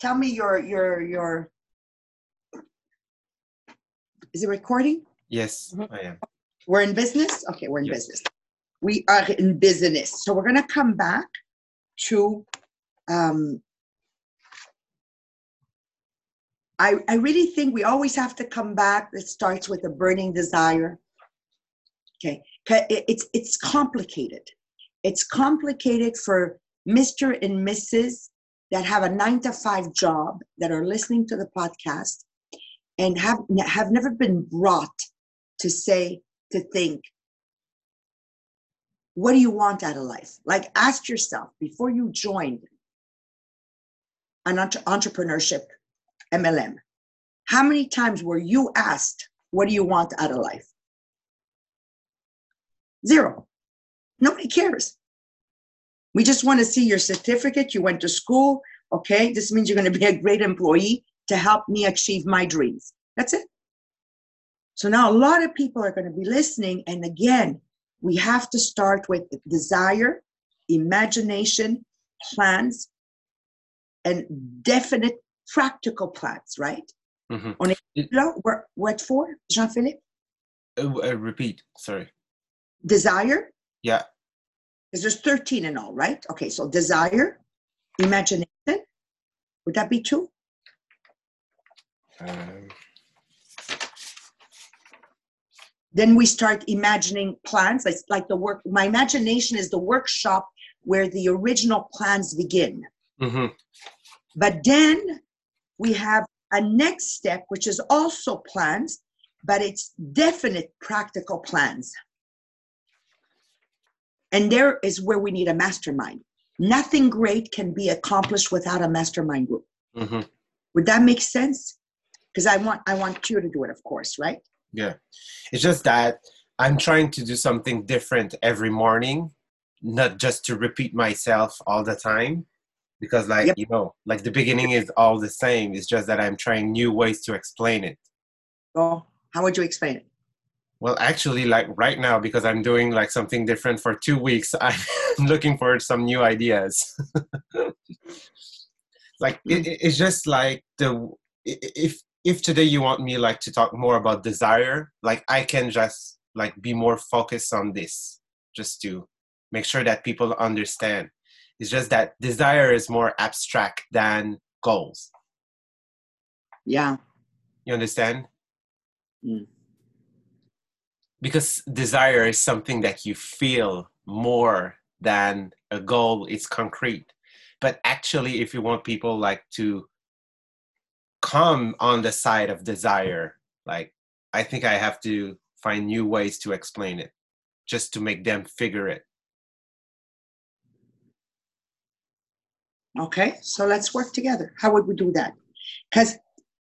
tell me your your your. Is it recording? Yes, Mhm. I am. We're in business? Okay, we're in Yes. business. We are in business. So we're going to come back to. Um, I, I really think we always have to come back. It starts with a burning desire. Okay, it's it's complicated. It's complicated for Mr. and Mrs. that have a nine to five job that are listening to the podcast and have have never been brought to say to think what do you want out of life? Like ask yourself before you joined an entre- entrepreneurship mlm how many times were you asked what do you want out of life? Zero. Nobody cares we just want to see your certificate you went to school okay this means you're going to be a great employee to help me achieve my dreams that's it so now a lot of people are going to be listening. And again, we have to start with desire, imagination, plans, and definite practical plans, right? Mhm. On est là, what- what for, Jean-Philippe? Uh, uh, repeat, sorry. Desire, Yeah. Because there's 13 in all, right? Okay, so desire, imagination, would that be two? Um, Then we start imagining plans. It's like the work, my imagination is the workshop where the original plans begin. mhm. But then we have a next step, which is also plans, but it's definite practical plans. And there is where we need a mastermind. Nothing great can be accomplished without a mastermind group. Mhm. Would that make sense? Because I want I want you to do it, of course, right? Yeah. It's just that I'm trying to do something different every morning, not just to repeat myself all the time. Because, like, Yep. you know, like the beginning is all the same. It's just that I'm trying new ways to explain it. Oh, how would you explain it? Well, actually, like right now, because I'm doing like something different for two weeks, I'm looking for some new ideas. like it, it- it's just like the if if today you want me like to talk more about desire, like I can just like be more focused on this, just to make sure that people understand. It's just that desire is more abstract than goals. Yeah. You understand? Mm. Because desire is something that you feel more than a goal. It's concrete. But actually, if you want people like to come on the side of desire, like I think I have to find new ways to explain it, just to make them figure it. Okay, so let's work together. How would we do that? Because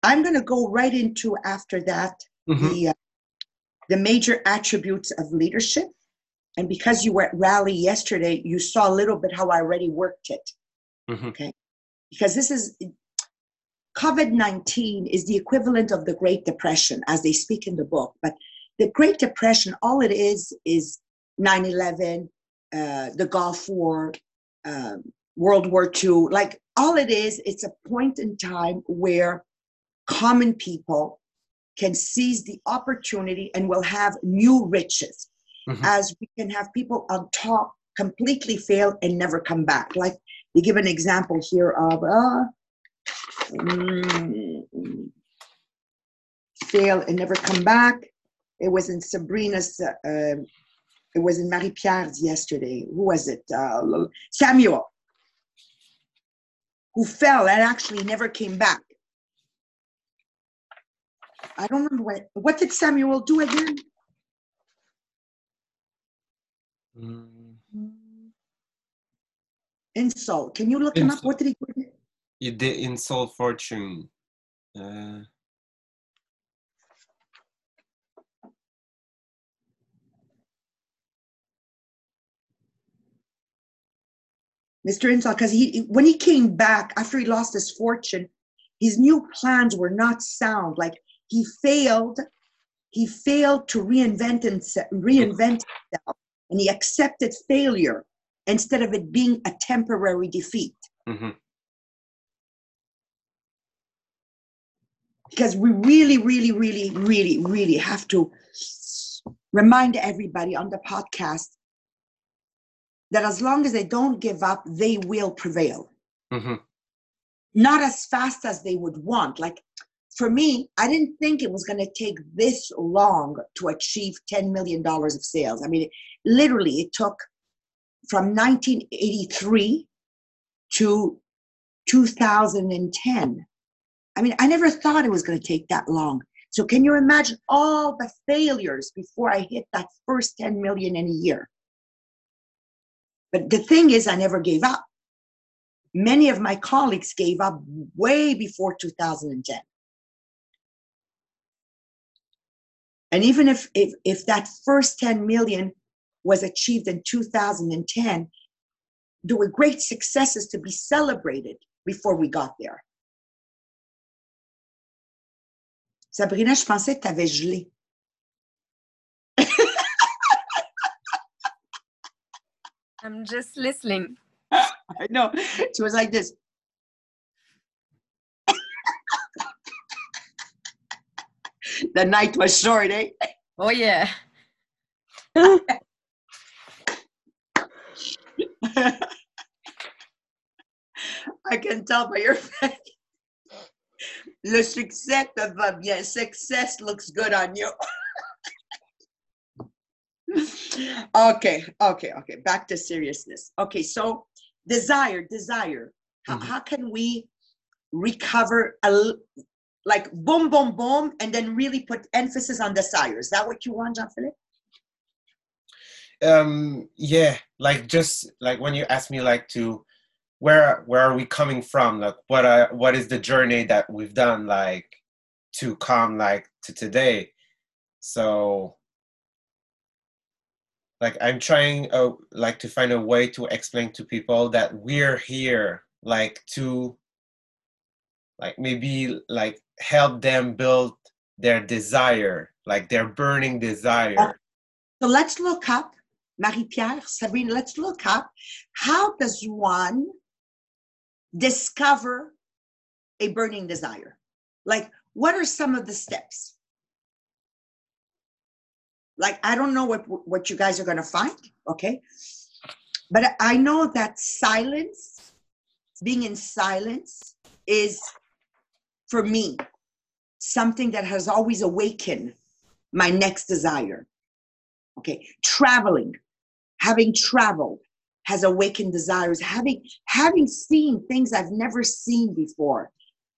I'm going to go right into after that Mhm. the uh, the major attributes of leadership. And because you were at rally yesterday, you saw a little bit how I already worked it. Mhm. Okay, because this is COVID nineteen is the equivalent of the Great Depression, as they speak in the book. But the Great Depression, all it is is 9/11, uh, the Gulf War, um, World War II. Like all it is, it's a point in time where common people can seize the opportunity and will have new riches Mhm. as we can have people on top completely fail and never come back. Like they give an example here of uh, mm, fail and never come back. It was in Sabrina's. Uh, um, it was in Marie Pierre's yesterday. Who was it? Uh, Samuel, who fell and actually never came back. I don't remember what. What did Samuel do again? Mm, Insull. Can you look him up? What did he do? You did insult fortune. Uh, Mr. Insull, because he when he came back after he lost his fortune, his new plans were not sound. Like he failed, he failed to reinvent himself, reinvent himself, and he accepted failure instead of it being a temporary defeat. mhm. because we really, really, really, really, really have to remind everybody on the podcast that as long as they don't give up, they will prevail. hmm Not as fast as they would want. Like for me, I didn't think it was going to take this long to achieve $10 million of sales. I mean, literally, it took from 1983 to 2010. I mean, I never thought it was going to take that long. So can you imagine all the failures before I hit that first 10 million in a year? But the thing is, I never gave up. Many of my colleagues gave up way before 2010. And even if, if, if that first 10 million was achieved in 2010, there were great successes to be celebrated before we got there. Sabrina, je pensais que tu avais gelé. I'm just listening. I know. She was like this. the night was short, eh? Oh yeah. I can tell by your face. Le succès te va bien. Success looks good on you. okay, okay, okay. Back to seriousness. Okay, so desire, desire. How, Mhm. how can we recover a l- like boom, boom, boom, and then really put emphasis on desire? Is that what you want, Jean Philippe? um yeah like just like when you ask me like to where where are we coming from like what are what is the journey that we've done like to come like to today so like i'm trying uh, like to find a way to explain to people that we're here like to like maybe like help them build their desire like their burning desire So let's look up, Marie Pierre, Sabrina, let's look up how does one discover a burning desire? Like, what are some of the steps? Like, I don't know what, what you guys are going to find, okay? But I know that silence, being in silence, is for me something that has always awakened my next desire. Okay traveling having traveled has awakened desires. Having having seen things i've never seen before.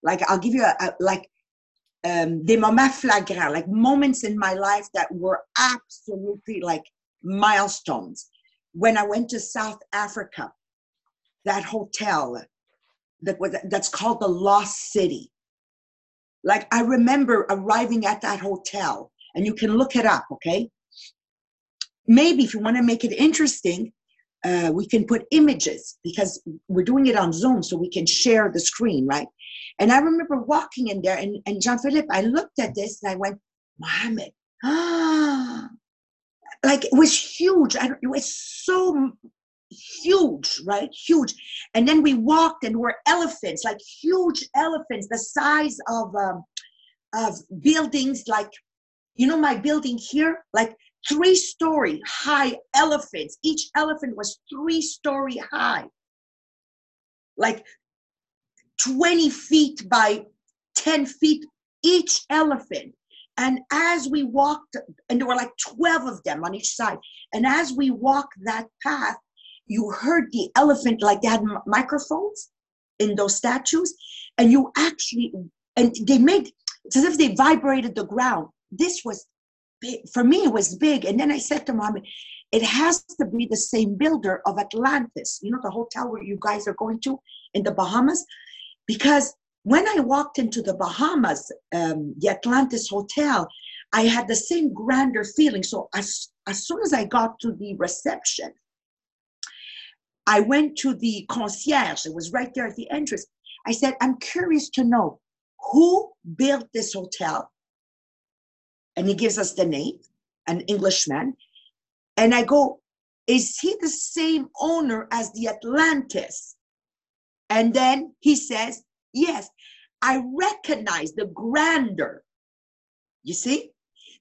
Like i'll give you a, a like um des moments flagrants like moments in my life that were absolutely like milestones. When i went to south africa that hotel that was that's called the lost city like i remember arriving at that hotel and you can look it up okay maybe if you want to make it interesting, uh, we can put images because we're doing it on Zoom so we can share the screen, right? And I remember walking in there and, and Jean Philippe, I looked at this and I went, Mohammed, ah, like it was huge. I it was so huge, right? Huge. And then we walked and were elephants, like huge elephants, the size of um, of buildings, like you know my building here, like three story high elephants. Each elephant was three story high, like 20 feet by 10 feet each elephant. And as we walked, and there were like 12 of them on each side, and as we walked that path, you heard the elephant, like they had microphones in those statues, and you actually, and they made, it's as if they vibrated the ground. This was big. For me, it was big. And then I said to mom, it has to be the same builder of Atlantis, you know, the hotel where you guys are going to in the Bahamas. Because when I walked into the Bahamas, um, the Atlantis Hotel, I had the same grander feeling. So as, as soon as I got to the reception, I went to the concierge. It was right there at the entrance. I said, I'm curious to know who built this hotel and he gives us the name, an Englishman. And I go, is he the same owner as the Atlantis? And then he says, yes. I recognize the grandeur. You see?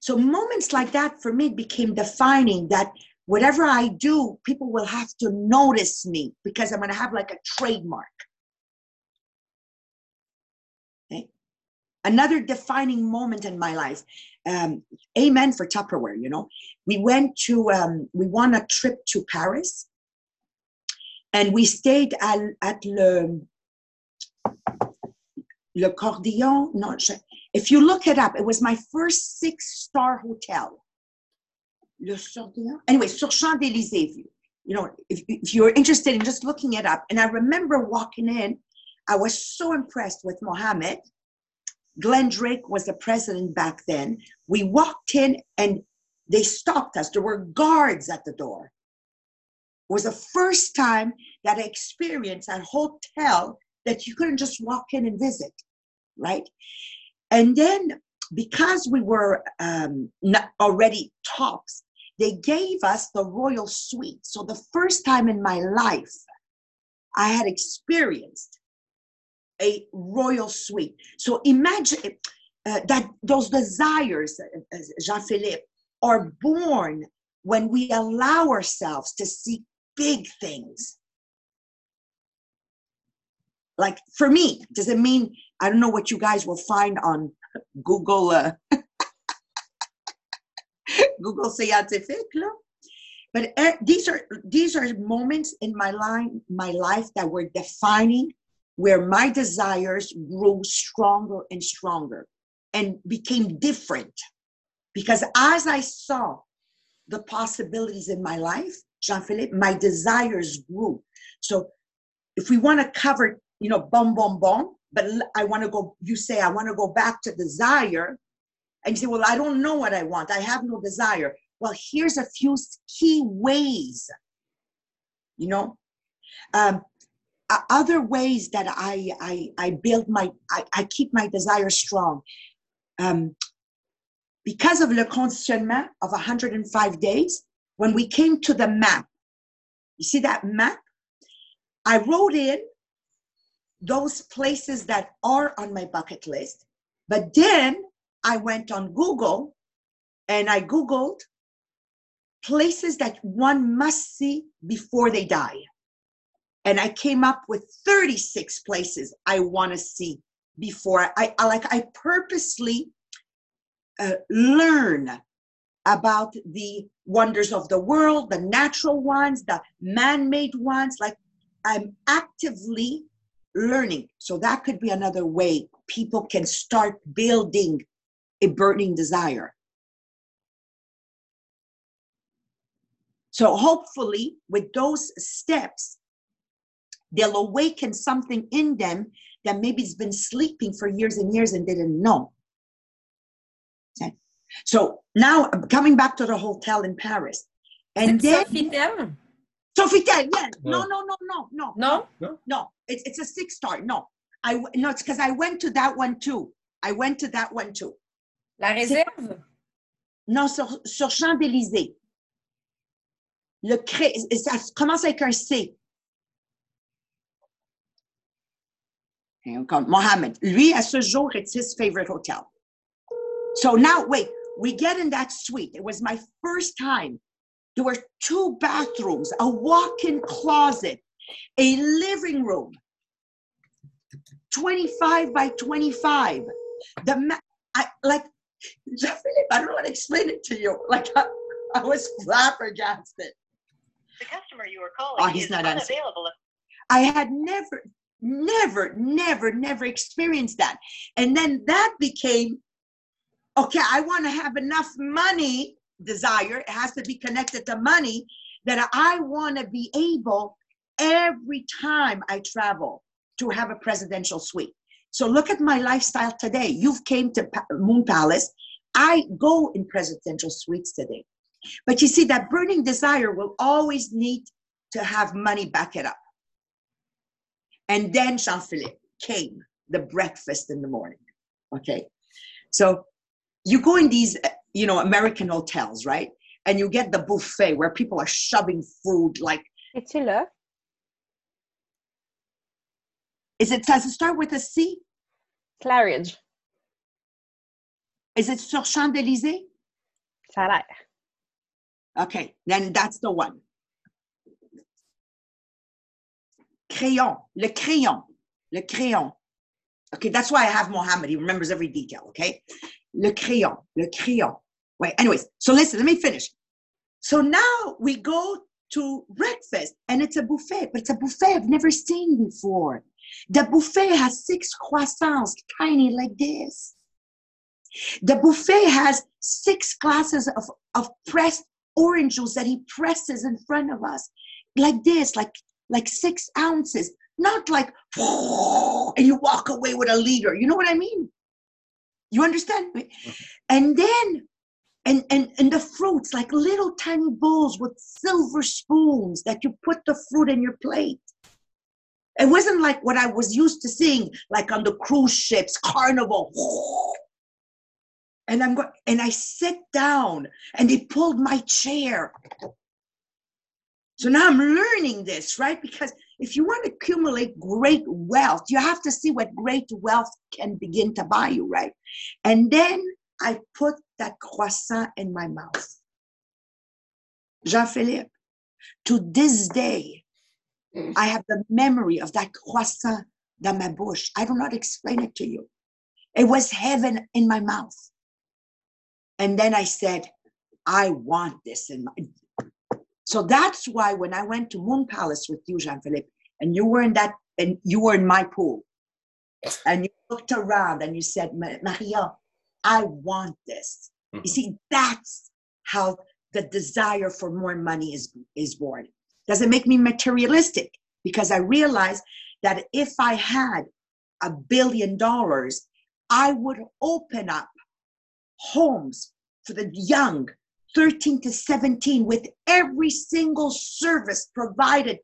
So moments like that for me became defining that whatever I do, people will have to notice me because I'm going to have like a trademark. Another defining moment in my life. Um, amen for Tupperware. You know, we went to um, we won a trip to Paris, and we stayed at at le le Cordillon. If you look it up, it was my first six star hotel. Le. Anyway, sur Champs Elysees. You know, if, if you're interested in just looking it up, and I remember walking in, I was so impressed with Mohammed. Glenn Drake was the president back then. We walked in and they stopped us. There were guards at the door. It was the first time that I experienced a hotel that you couldn't just walk in and visit, right? And then because we were um, already tops, they gave us the royal suite. So the first time in my life, I had experienced a royal suite. So imagine uh, that those desires, uh, Jean Philippe, are born when we allow ourselves to seek big things. Like for me, does it mean I don't know what you guys will find on Google uh, Google Scientific, là? but uh, these are these are moments in my life my life that were defining where my desires grew stronger and stronger and became different because as I saw the possibilities in my life, Jean Philippe, my desires grew. So if we want to cover, you know, boom, boom, boom, but I want to go, you say, I want to go back to desire. And you say, well, I don't know what I want. I have no desire. Well, here's a few key ways, you know. Um, other ways that I, I, I build my, I, I keep my desire strong. Um, because of le conditionnement of 105 days, when we came to the map, you see that map? I wrote in those places that are on my bucket list, but then I went on Google and I Googled places that one must see before they die. And I came up with 36 places I want to see before I, I like I purposely uh, learn about the wonders of the world, the natural ones, the man made ones. Like I'm actively learning. So that could be another way people can start building a burning desire. So hopefully, with those steps, they'll awaken something in them that maybe has been sleeping for years and years and didn't know. Okay. So now coming back to the hotel in Paris. And then Sofitel? Sofitel, yeah. No, no, no, no, no. No? No. No. It's it's a six star. No. I no, it's because I went to that one too. I went to that one too. La réserve? Non, sur, sur Champs-Élysées. Le cré, ça commence avec un C. Mohammed. Lui, à ce jour, it's his favorite hotel. So now, wait, we get in that suite. It was my first time. There were two bathrooms, a walk in closet, a living room, 25 by 25. The I, like, I don't know how to explain it to you. Like, I, I was flabbergasted. The customer you were calling Oh, he's not unavailable. I had never, never, never, never experienced that. And then that became okay, I want to have enough money, desire, it has to be connected to money, that I want to be able every time I travel to have a presidential suite. So look at my lifestyle today. You've came to Moon Palace. I go in presidential suites today. But you see, that burning desire will always need to have money back it up. And then Jean Philippe came, the breakfast in the morning. Okay. So you go in these, uh, you know, American hotels, right? And you get the buffet where people are shoving food like, là? Is it, does it start with a C? Claridge. Is it sur Champs-Élysées? Ça a l'air. Okay, then that's the one. Crayon, le crayon, le crayon. Okay, that's why I have Mohammed. He remembers every detail, okay? Le crayon, le crayon. Wait, anyways, so listen, let me finish. So now we go to breakfast and it's a buffet, but it's a buffet I've never seen before. The buffet has six croissants, tiny like this. The buffet has six glasses of, of pressed orange juice that he presses in front of us, like this, like like six ounces, not like and you walk away with a liter. You know what I mean? You understand me? And then and and and the fruits like little tiny bowls with silver spoons that you put the fruit in your plate. It wasn't like what I was used to seeing, like on the cruise ships, carnival. And I'm going, and I sit down, and they pulled my chair. So now I'm learning this, right? Because if you want to accumulate great wealth, you have to see what great wealth can begin to buy you, right? And then I put that croissant in my mouth. Jean Philippe, to this day, Mm. I have the memory of that croissant dans ma bouche. I do not explain it to you. It was heaven in my mouth. And then I said, I want this in my. So that's why when I went to Moon Palace with you, Jean Philippe, and you were in that, and you were in my pool, and you looked around and you said, Maria, I want this. You mm-hmm. see, that's how the desire for more money is, is born. Does it make me materialistic? Because I realized that if I had a billion dollars, I would open up homes for the young, 13 to 17, with every single service provided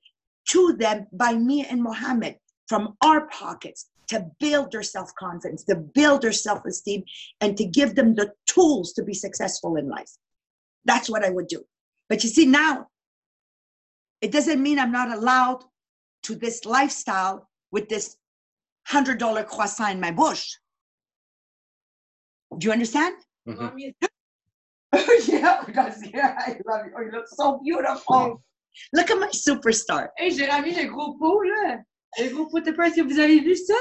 to them by me and Mohammed from our pockets to build their self confidence, to build their self esteem, and to give them the tools to be successful in life. That's what I would do. But you see, now it doesn't mean I'm not allowed to this lifestyle with this $100 croissant in my bush. Do you understand? Mhm. yeah, because yeah, I love you. Oh, you look so beautiful. Look at my superstar. Hey, j'ai ramené le gros pot, là. Le gros pot de presse, est-ce que vous avez vu ça?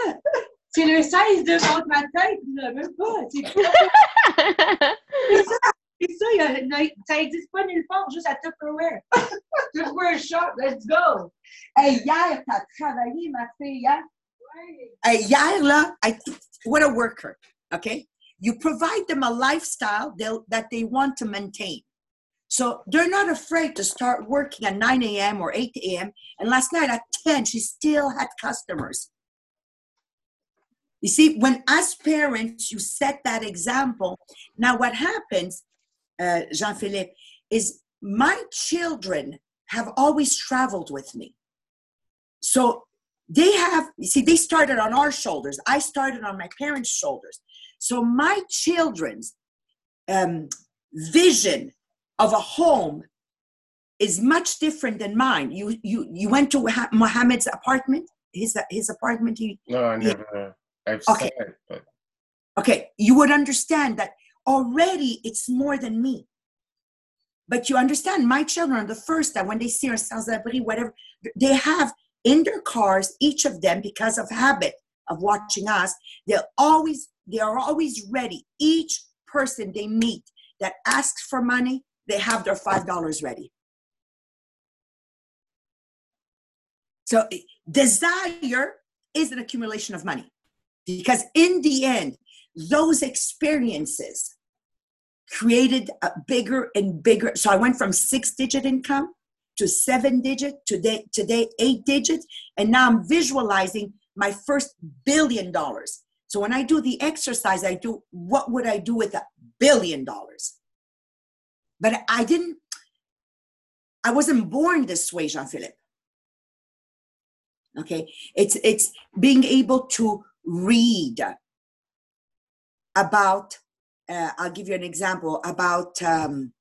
C'est le 16 devant ma tête, là, même pas. C'est c'est ça, il y a- ça n'existe pas nulle part, juste à Tupperware. Tupperware shop, let's go! Hey, hier, t'as travaillé, ma fille, hein? Hey, hier, là, I, what a worker, okay? You provide them a lifestyle that they want to maintain. So they're not afraid to start working at 9 a.m. or 8 a.m. And last night at 10, she still had customers. You see, when as parents, you set that example. Now, what happens, uh, Jean Philippe, is my children have always traveled with me. So they have, you see, they started on our shoulders. I started on my parents' shoulders. So my children's um, vision of a home is much different than mine. You you you went to Mohammed's apartment, his his apartment. He, No, I never. I've Okay. but okay, you would understand that already it's more than me. But you understand, my children are the first that when they see our sans abri, whatever, they have in their cars, each of them, because of habit of watching us, they'll always, they are always ready. Each person they meet that asks for money, they have their five dollars ready. So eh, desire is an accumulation of money because in the end, those experiences created a bigger and bigger. So I went from six digit income to seven digit, today, today eight digits, and now I'm visualizing my first billion dollars. So when I do the exercise, I do what would I do with a billion dollars? But I didn't, I wasn't born this way, Jean Philippe. Okay, it's it's being able to read about uh, i'll give you an example about um,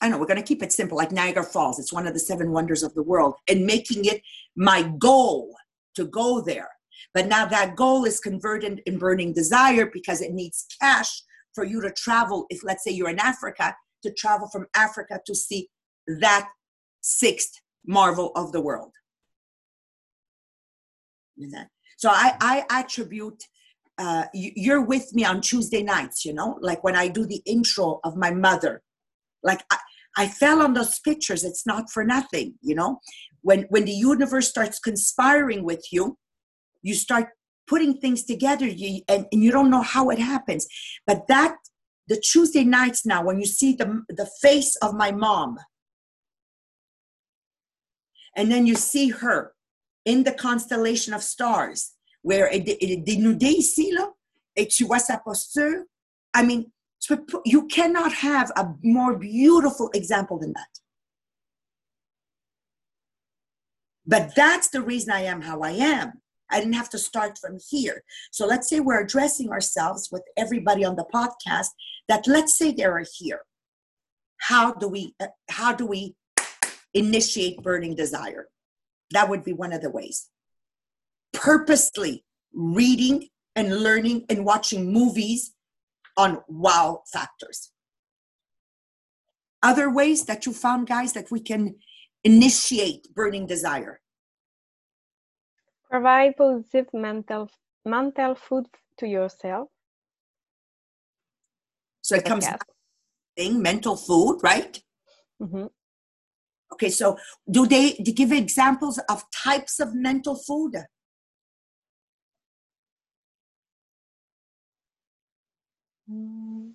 i don't know we're going to keep it simple like niagara falls it's one of the seven wonders of the world and making it my goal to go there But now that goal is converted in burning desire because it needs cash for you to travel. If, let's say, you're in Africa, to travel from Africa to see that sixth marvel of the world. So I, I attribute, uh, you- you're with me on Tuesday nights, you know, like when I do the intro of my mother. Like I, I fell on those pictures. It's not for nothing, you know. When when the universe starts conspiring with you, you start putting things together, you, and, and you don't know how it happens. But that the Tuesday nights now, when you see the the face of my mom, and then you see her in the constellation of stars, where elle est dénudée ici là, et tu vois sa posture. I mean, you cannot have a more beautiful example than that. But that's the reason I am how I am. I didn't have to start from here. So let's say we're addressing ourselves with everybody on the podcast that let's say they're here. How do we uh, how do we initiate burning desire? That would be one of the ways. Purposely reading and learning and watching movies on wow factors. Other ways that you found, guys, that we can initiate burning desire. Provide positive mental mental food to yourself. So it comes thing, mental food, right? Mhm. Okay, so do they, do give examples of types of mental food? Mm.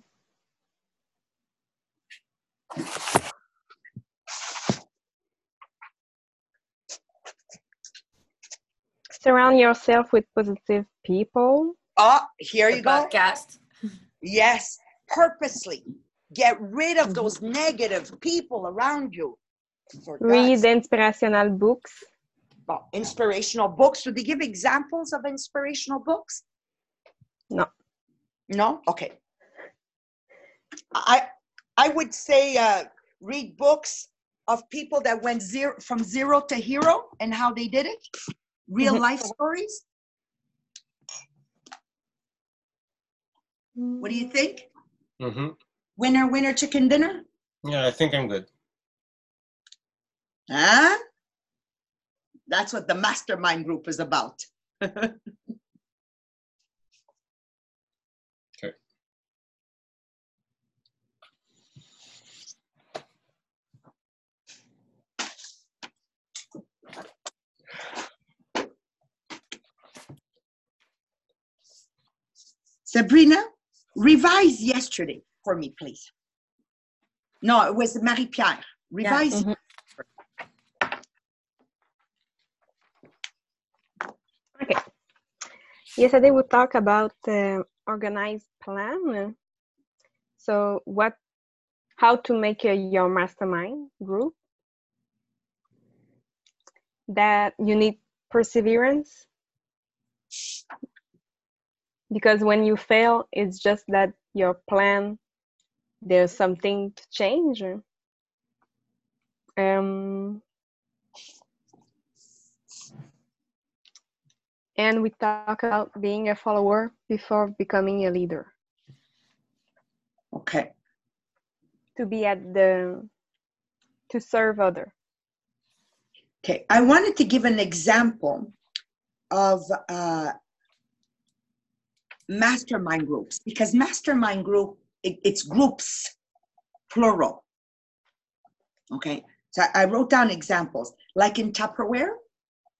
Surround yourself with positive people. Oh, here The you go. podcast. Yes, purposely get rid of Mhm. those negative people around you. For Read God's inspirational books. well, inspirational books. Do they give examples of inspirational books? No. No? Okay. I I would say uh, read books of people that went zero from zero to hero and how they did it. Real Mhm. life stories. What do you think? hmm Winner, winner, chicken dinner? Yeah, I think I'm good. Huh? That's what the mastermind group is about. Sabrina, revise yesterday for me, please. No, it was Marie Pierre. Revise. Mhm. Okay. Yesterday we talked about uh, organized plan. So what, how to make uh, your mastermind group. That you need perseverance because when you fail, it's just that your plan there's something to change. Um, and we talk about being a follower before becoming a leader Okay. to be at the to serve other Okay, I wanted to give an example of uh, mastermind groups because mastermind group it, it's groups plural. Okay, so I- I wrote down examples like in Tupperware,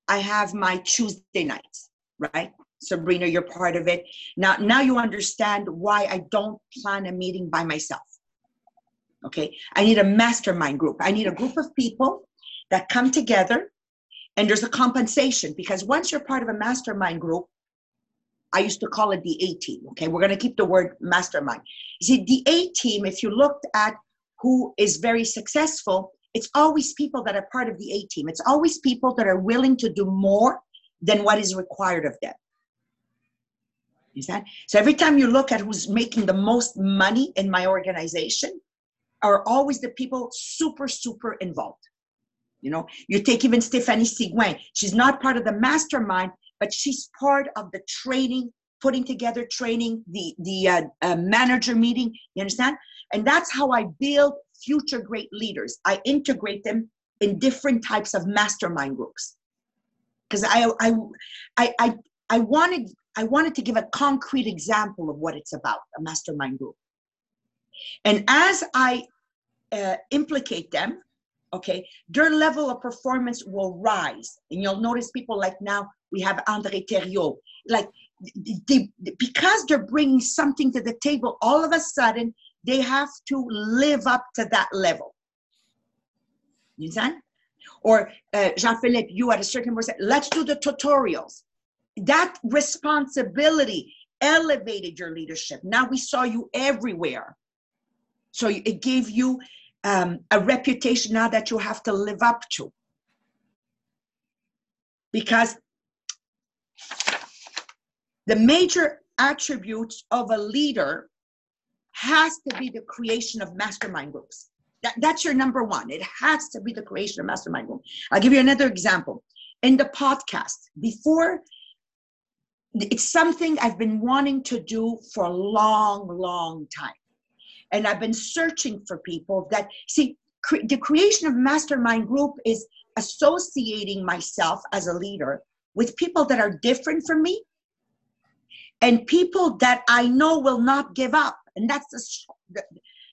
I have my Tuesday nights, right? Sabrina, you're part of it. Now, now you understand why I don't plan a meeting by myself. Okay, I need a mastermind group. I need a group of people that come together and there's a compensation because once you're part of a mastermind group i used to call it the a team okay? We're going to keep the word mastermind. You see the a team if you looked at who is very successful it's always people that are part of the a team. It's always people that are willing to do more than what is required of them. Is that? So every time you look at who's making the most money in my organization are always the people super super involved. You know, you take even Stephanie Seguin. She's not part of the mastermind, but she's part of the training, putting together training, the the uh, uh, manager meeting. You understand? And that's how I build future great leaders. I integrate them in different types of mastermind groups because I, I I I I wanted I wanted to give a concrete example of what it's about a mastermind group. And as I uh, implicate them, okay, their level of performance will rise. And you'll notice people like now we have Andre Theriault, like they, because they're bringing something to the table, all of a sudden they have to live up to that level. You understand? Or uh, Jean-Philippe, you at a certain said, let's do the tutorials. That responsibility elevated your leadership. Now we saw you everywhere. So it gave you um, a reputation now that you have to live up to. Because the major attributes of a leader has to be the creation of mastermind groups. That, that's your number one. It has to be the creation of mastermind group. I'll give you another example. In the podcast, before, it's something I've been wanting to do for a long, long time. And I've been searching for people that see cre- the creation of mastermind group is associating myself as a leader with people that are different from me and people that I know will not give up. And that's the,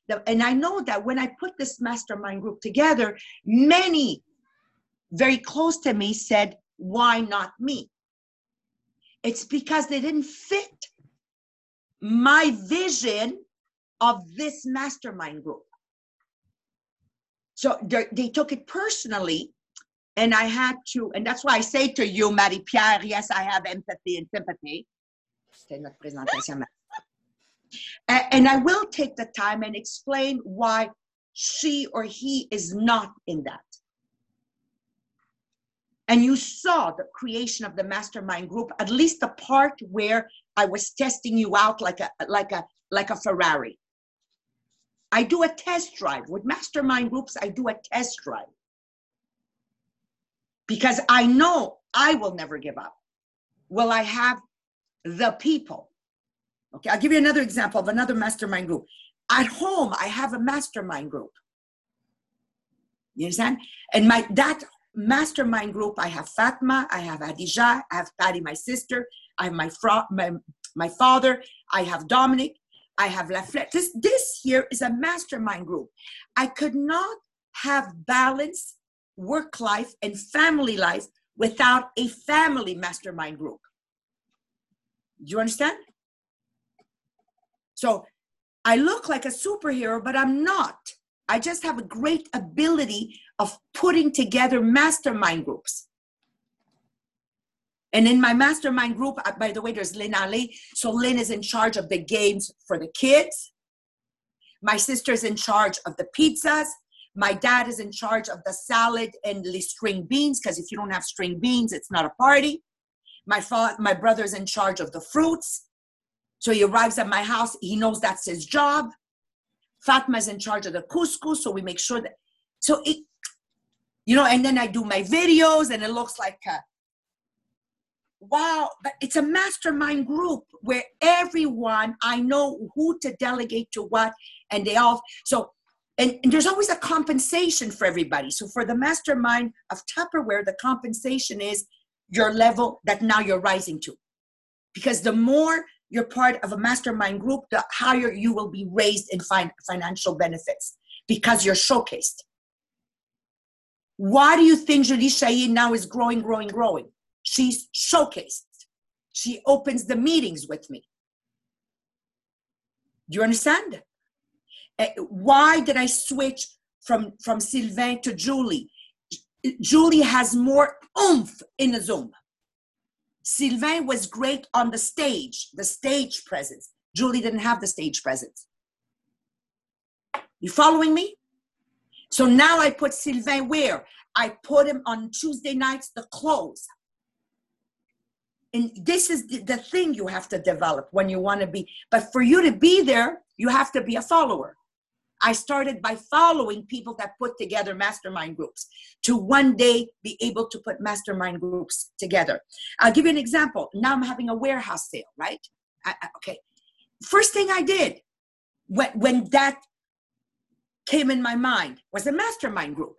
the, and I know that when I put this mastermind group together, many very close to me said, Why not me? It's because they didn't fit my vision of this mastermind group. So they took it personally, and I had to, and that's why I say to you, Marie Pierre, yes, I have empathy and sympathy. C'était notre présentation. and I will take the time and explain why she or he is not in that. And you saw the creation of the mastermind group, at least the part where I was testing you out like a like a like a Ferrari. I do a test drive. With mastermind groups, I do a test drive. Because I know I will never give up. Will I have the people? Okay, I'll give you another example of another mastermind group. At home, I have a mastermind group. You understand? And my that mastermind group, I have Fatma, I have Adija, I have Patty, my sister, I have my, fro- my, my father, I have Dominic, I have Laflette. This, this here is a mastermind group. I could not have balanced work life, and family life without a family mastermind group. Do you understand? So I look like a superhero, but I'm not. I just have a great ability of putting together mastermind groups. And in my mastermind group, uh, by the way, there's Lynn Ali. So Lynn is in charge of the games for the kids. My sister's in charge of the pizzas. My dad is in charge of the salad and the string beans, because if you don't have string beans, it's not a party. My, fa- my brother's in charge of the fruits. So he arrives at my house, he knows that's his job. Fatma's in charge of the couscous, so we make sure that. So it, you know, and then I do my videos, and it looks like, a, wow, but it's a mastermind group where everyone I know who to delegate to what, and they all. So, and, and there's always a compensation for everybody. So for the mastermind of Tupperware, the compensation is your level that now you're rising to, because the more you're part of a mastermind group, the higher you will be raised in fin- financial benefits because you're showcased. Why do you think Julie Chaillet now is growing, growing, growing? She's showcased. She opens the meetings with me. Do you understand? Uh, why did I switch from, from Sylvain to Julie? Julie has more oomph in the Zoom. Sylvain was great on the stage, the stage presence. Julie didn't have the stage presence. You following me? So now I put Sylvain where? I put him on Tuesday nights, the close. And this is the, the thing you have to develop when you want to be. But for you to be there, you have to be a follower. I started by following people that put together mastermind groups to one day be able to put mastermind groups together. I'll give you an example. Now I'm having a warehouse sale, right? I, I- okay. First thing I did when, when that came in my mind was a mastermind group.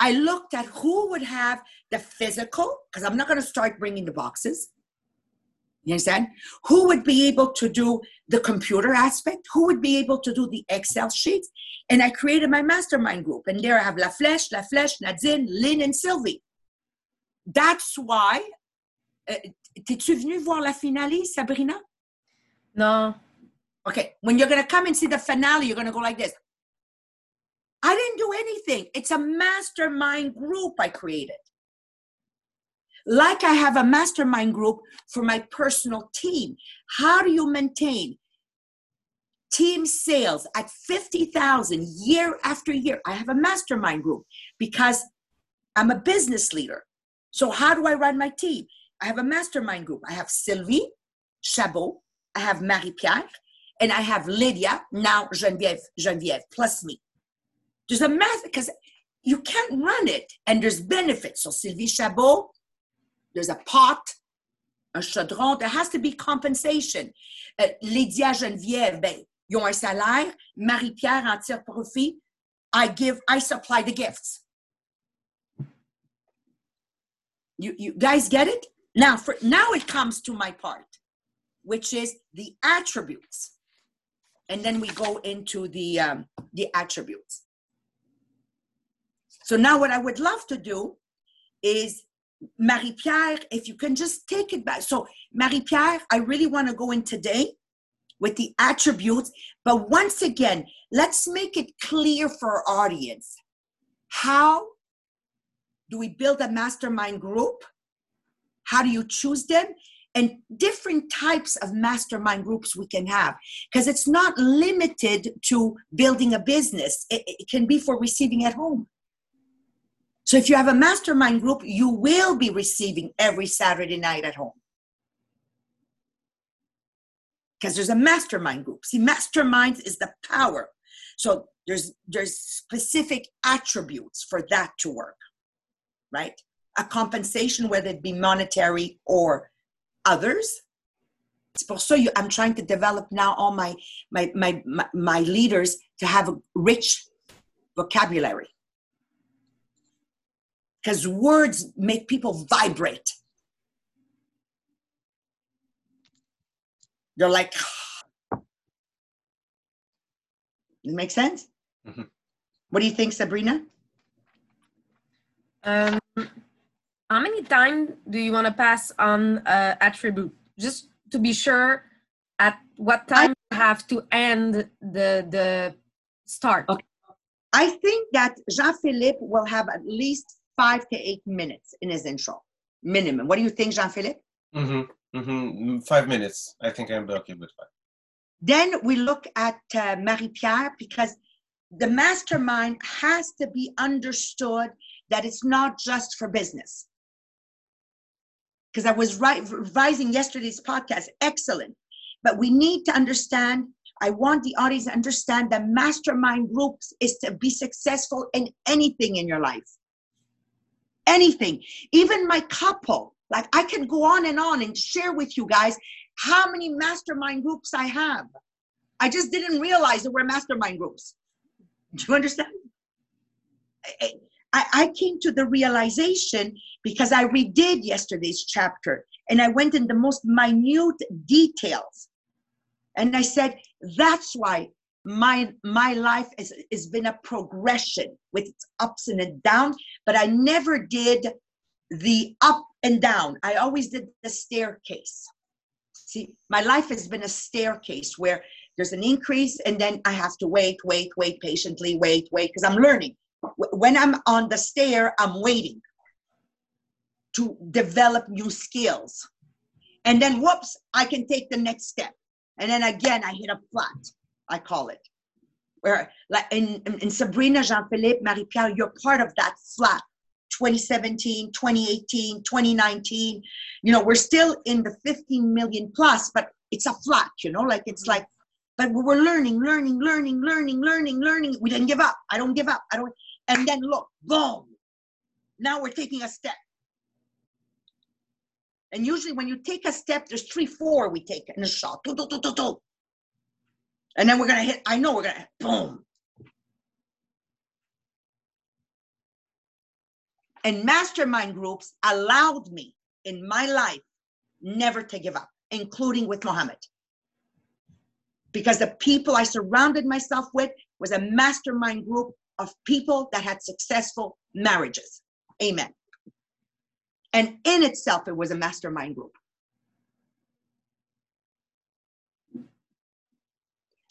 I looked at who would have the physical, because I'm not going to start bringing the boxes. You understand? Who would be able to do the computer aspect? Who would be able to do the Excel sheets? And I created my mastermind group. And there I have La Flèche, La Flèche, Nadine, Lynn, and Sylvie. That's why. Uh, T'es-tu venu voir la finale, Sabrina? No. Okay, when you're gonna come and see the finale, you're gonna go like this. I didn't do anything. It's a mastermind group I created. Like I have a mastermind group for my personal team. How do you maintain team sales at 50,000 year after year? I have a mastermind group because I'm a business leader. So, how do I run my team? I have a mastermind group. I have Sylvie Chabot, I have Marie Pierre, and I have Lydia, now Geneviève, Geneviève, plus me. There's a math because you can't run it and there's benefits. So Sylvie Chabot, there's a pot, un chaudron, there has to be compensation. Uh, Lydia Geneviève, ben, ils ont un salaire. Marie-Pierre en tire profit. I give, I supply the gifts. You, you guys get it? Now, for now it comes to my part, which is the attributes and then we go into the um, the attributes. So now, what I would love to do is Marie Pierre, if you can just take it back. So Marie Pierre, I really want to go in today with the attributes, but once again, let's make it clear for our audience. How do we build a mastermind group? How do you choose them? and different types of mastermind groups we can have because it's not limited to building a business it, it, can be for receiving at home so if you have a mastermind group you will be receiving every saturday night at home because there's a mastermind group see mastermind is the power so there's there's specific attributes for that to work right a compensation whether it be monetary or others. It's pour ça you- I'm trying to develop now all my, my, my, my, my leaders to have a rich vocabulary. Because words make people vibrate. They're like, does it makes sense? Mhm. What do you think, Sabrina? Um, how many times do you want to pass on uh, attribute? Just to be sure at what time you have to end the the start. Okay. I think that Jean Philippe will have at least five to eight minutes in his intro, minimum. What do you think, Jean Philippe? Mm-hmm. Mm-hmm. Five minutes. I think I'm okay with five. Then we look at uh, Marie Pierre because the mastermind has to be understood that it's not just for business. Because I was right, revising yesterday's podcast, excellent. But we need to understand, I want the audience to understand that mastermind groups is to be successful in anything in your life. Anything. Even my couple, like I can go on and on and share with you guys how many mastermind groups I have. I just didn't realize there were mastermind groups. Do you understand? I, I, I came to the realization because I redid yesterday's chapter and I went in the most minute details. And I said, that's why my my life has, has been a progression with its ups and its downs, but I never did the up and down. I always did the staircase. See, my life has been a staircase where there's an increase and then I have to wait, wait, wait patiently, wait, wait, because I'm learning. When I'm on the stair, I'm waiting to develop new skills. And then, whoops, I can take the next step. And then again, I hit a flat, I call it. Where, like in, in in Sabrina, Jean Philippe, Marie Pierre, you're part of that flat. 2017, 2018, 2019. You know, we're still in the 15 million plus, but it's a flat, you know, like it's like But we were learning, learning, learning, learning, learning, learning. We didn't give up. I don't give up. I don't. And then look, boom. Now we're taking a step. And usually when you take a step, there's three, four we take in a shot. Two, two, two, two, two. And then we're gonna hit, I know we're gonna hit, boom. And mastermind groups allowed me in my life never to give up, including with Mohammed. Because the people I surrounded myself with was a mastermind group of people that had successful marriages. Amen. And in itself, it was a mastermind group.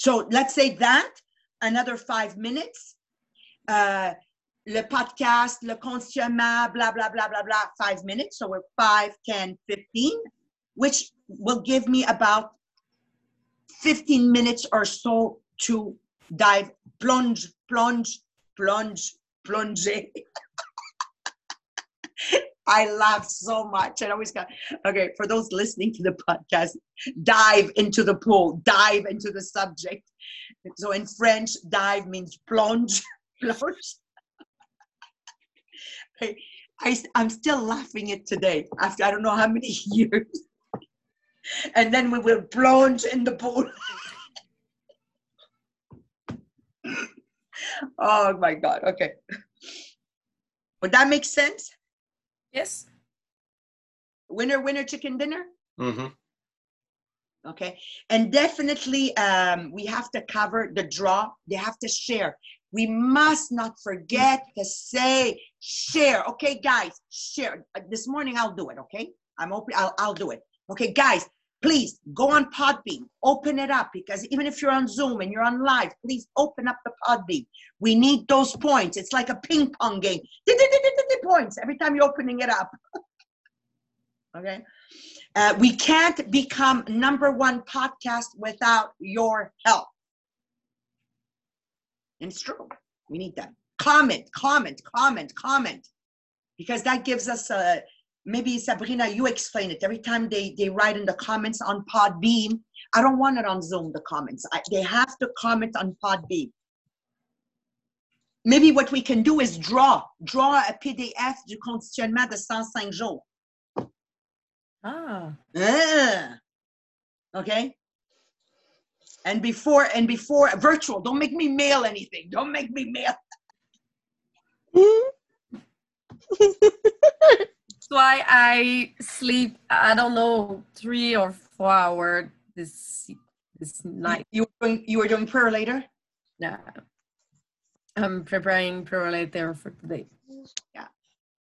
So let's say that, another five minutes. Uh, le podcast, le conditionnement, blah, blah, blah, blah, blah, five minutes. So we're five, 10, 15, which will give me about 15 minutes or so to dive, plunge, plunge, plunge, plunge. I laugh so much. I always got, okay, for those listening to the podcast, dive into the pool, dive into the subject. So in French, dive means plunge, plunge. I, I, I'm still laughing it today after I don't know how many years. And then we will plunge in the pool. oh my God. Okay. Would that make sense? Yes. Winner, winner, chicken dinner? Mm-hmm. Okay. And definitely, um, we have to cover the draw. They have to share. We must not forget to say share. Okay, guys, share. Uh, This morning I'll do it. Okay. I'm open. I'll, I'll do it. Okay, guys, please go on Podbean. Open it up because even if you're on Zoom and you're on live, please open up the Podbean. We need those points. It's like a ping pong game. Points every time you're opening it up. okay. Uh, we can't become number one podcast without your help. And it's true. We need that. Comment, comment, comment, comment. Because that gives us a maybe Sabrina, you explain it. Every time they, they write in the comments on Podbean, I don't want it on Zoom, the comments. I, they have to comment on Podbean. Maybe what we can do is draw, draw a PDF du conditionnement de 105 jours. Ah. Yeah. Okay. And before and before virtual, don't make me mail anything. Don't make me mail. That's why I sleep. I don't know three or four hours this this night. You were doing you were doing prayer later? Yeah. I'm preparing prayer later for today. Yeah.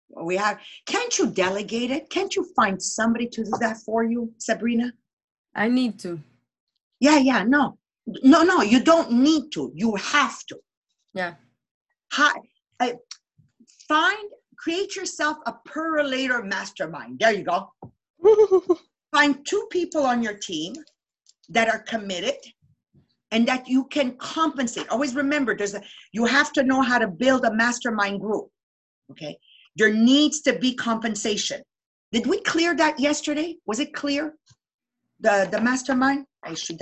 Well, We have can't you delegate it? Can't you find somebody to do that for you, Sabrina? I need to. Yeah, yeah, no. No, no, you don't need to. You have to. Yeah. Hi, uh, find create yourself a perolator mastermind. There you go. find two people on your team that are committed and that you can compensate always remember there's a you have to know how to build a mastermind group okay there needs to be compensation did we clear that yesterday was it clear the the mastermind I should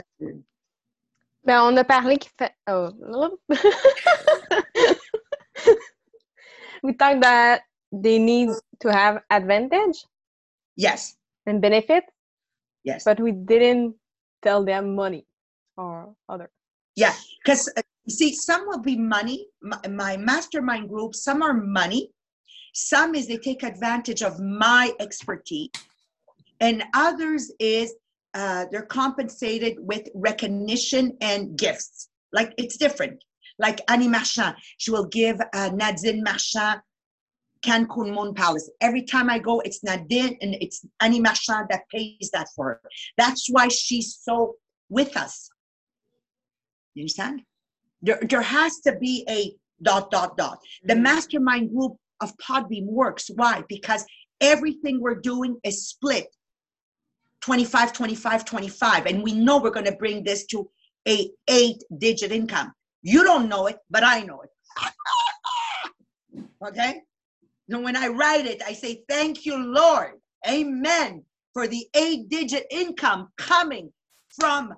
Ben, on a parlé qui fait. Oh. we talked that they need to have advantage yes and benefit, yes but we didn't tell them money or other. Yeah, because see, some will be money. My, my mastermind group, some are money. Some is they take advantage of my expertise, and others is uh, they're compensated with recognition and gifts. Like it's different. Like Annie Marchand, she will give uh, Nadine Marchand Cancun Moon Palace. Every time I go, it's Nadine and it's Annie Marchand that pays that for her. That's why she's so with us. You understand? There, there has to be a dot, dot, dot. The mm-hmm. mastermind group of Podbean works. Why? Because everything we're doing is split 25, 25, 25. And we know we're going to bring this to a eight digit income. You don't know it, but I know it. okay? And when I write it, I say, Thank you, Lord. Amen. For the eight digit income coming from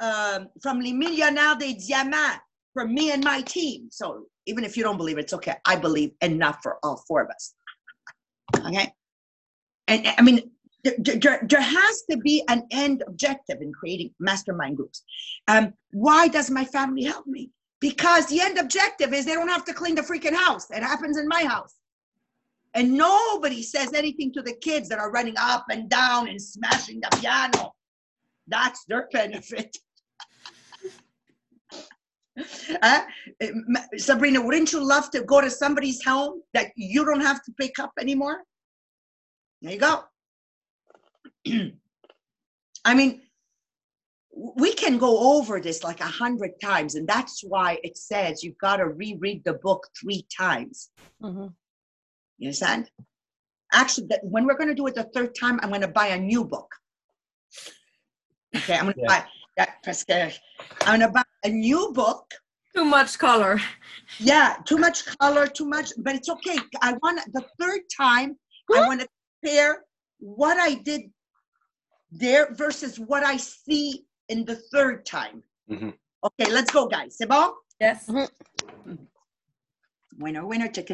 um, from Les Millionnaires des Diamants for me and my team. So even if you don't believe it, it's okay. I believe enough for all four of us. Okay. And I mean, there, there, there has to be an end objective in creating mastermind groups. Um, why does my family help me? Because the end objective is they don't have to clean the freaking house. It happens in my house. And nobody says anything to the kids that are running up and down and smashing the piano. That's their benefit. Eh, Sabrina, wouldn't you love to go to somebody's home that you don't have to pick up anymore? There you go. I mean, we can go over this like a hundred times, and that's why it says you've got to reread the book three times. Mhm. You understand? Actually, that when we're going to do it the third time, I'm going to buy a new book. Okay, I'm going to Yeah. buy that. parce que I'm going to buy a new book. Too much color. Yeah, too much color, too much, but it's okay. I want the third time. I want to compare what I did there versus what I see in the third time. Mhm. Okay, let's go, guys. C'est bon? Yes. Winner, winner, chicken